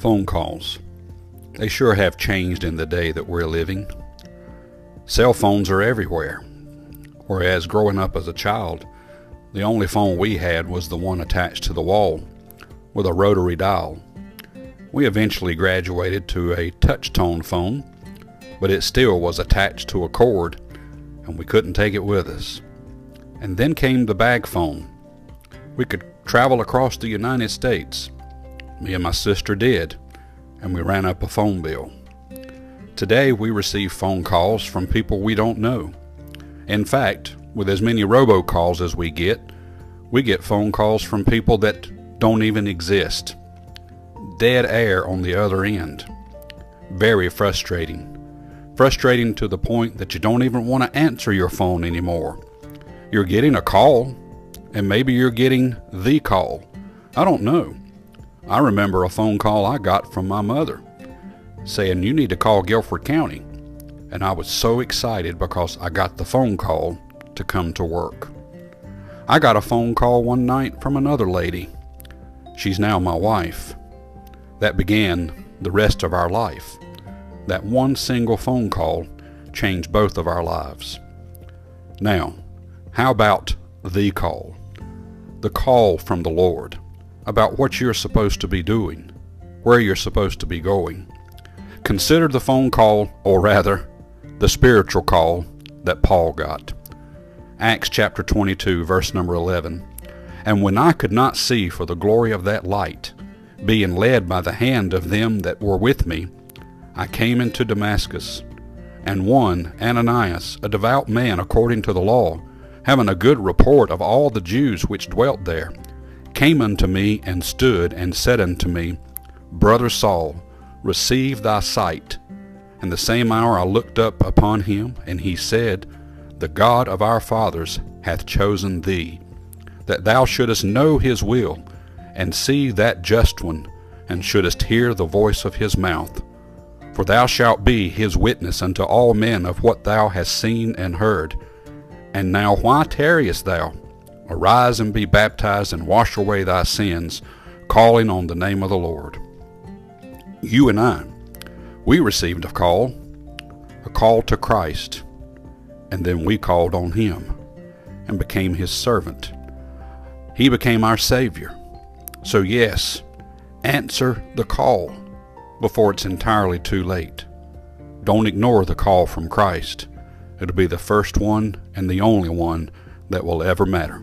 Phone calls. They sure have changed in the day that we're living. Cell phones are everywhere, whereas growing up as a child, the only phone we had was the one attached to the wall with a rotary dial. We eventually graduated to a touch tone phone, but it still was attached to a cord and we couldn't take it with us. And then came the bag phone. We could travel across the United States. Me and my sister did, and we ran up a phone bill. Today we receive phone calls from people we don't know. In fact, with as many robocalls as we get, we get phone calls from people that don't even exist. Dead air on the other end. Very frustrating. Frustrating to the point that you don't even want to answer your phone anymore. You're getting a call, and maybe you're getting the call. I don't know. I remember a phone call I got from my mother saying, You need to call Guilford County. And I was so excited because I got the phone call to come to work. I got a phone call one night from another lady. She's now my wife. That began the rest of our life. That one single phone call changed both of our lives. Now, how about the call? The call from the Lord about what you're supposed to be doing, where you're supposed to be going. Consider the phone call, or rather, the spiritual call that Paul got. Acts chapter 22, verse number 11. And when I could not see for the glory of that light, being led by the hand of them that were with me, I came into Damascus. And one, Ananias, a devout man according to the law, having a good report of all the Jews which dwelt there, came unto me and stood and said unto me, Brother Saul, receive thy sight. And the same hour I looked up upon him, and he said, The God of our fathers hath chosen thee, that thou shouldest know his will, and see that just one, and shouldest hear the voice of his mouth. For thou shalt be his witness unto all men of what thou hast seen and heard. And now why tarriest thou? Arise and be baptized and wash away thy sins, calling on the name of the Lord. You and I, we received a call, a call to Christ, and then we called on him and became his servant. He became our Savior. So, yes, answer the call before it's entirely too late. Don't ignore the call from Christ. It'll be the first one and the only one that will ever matter.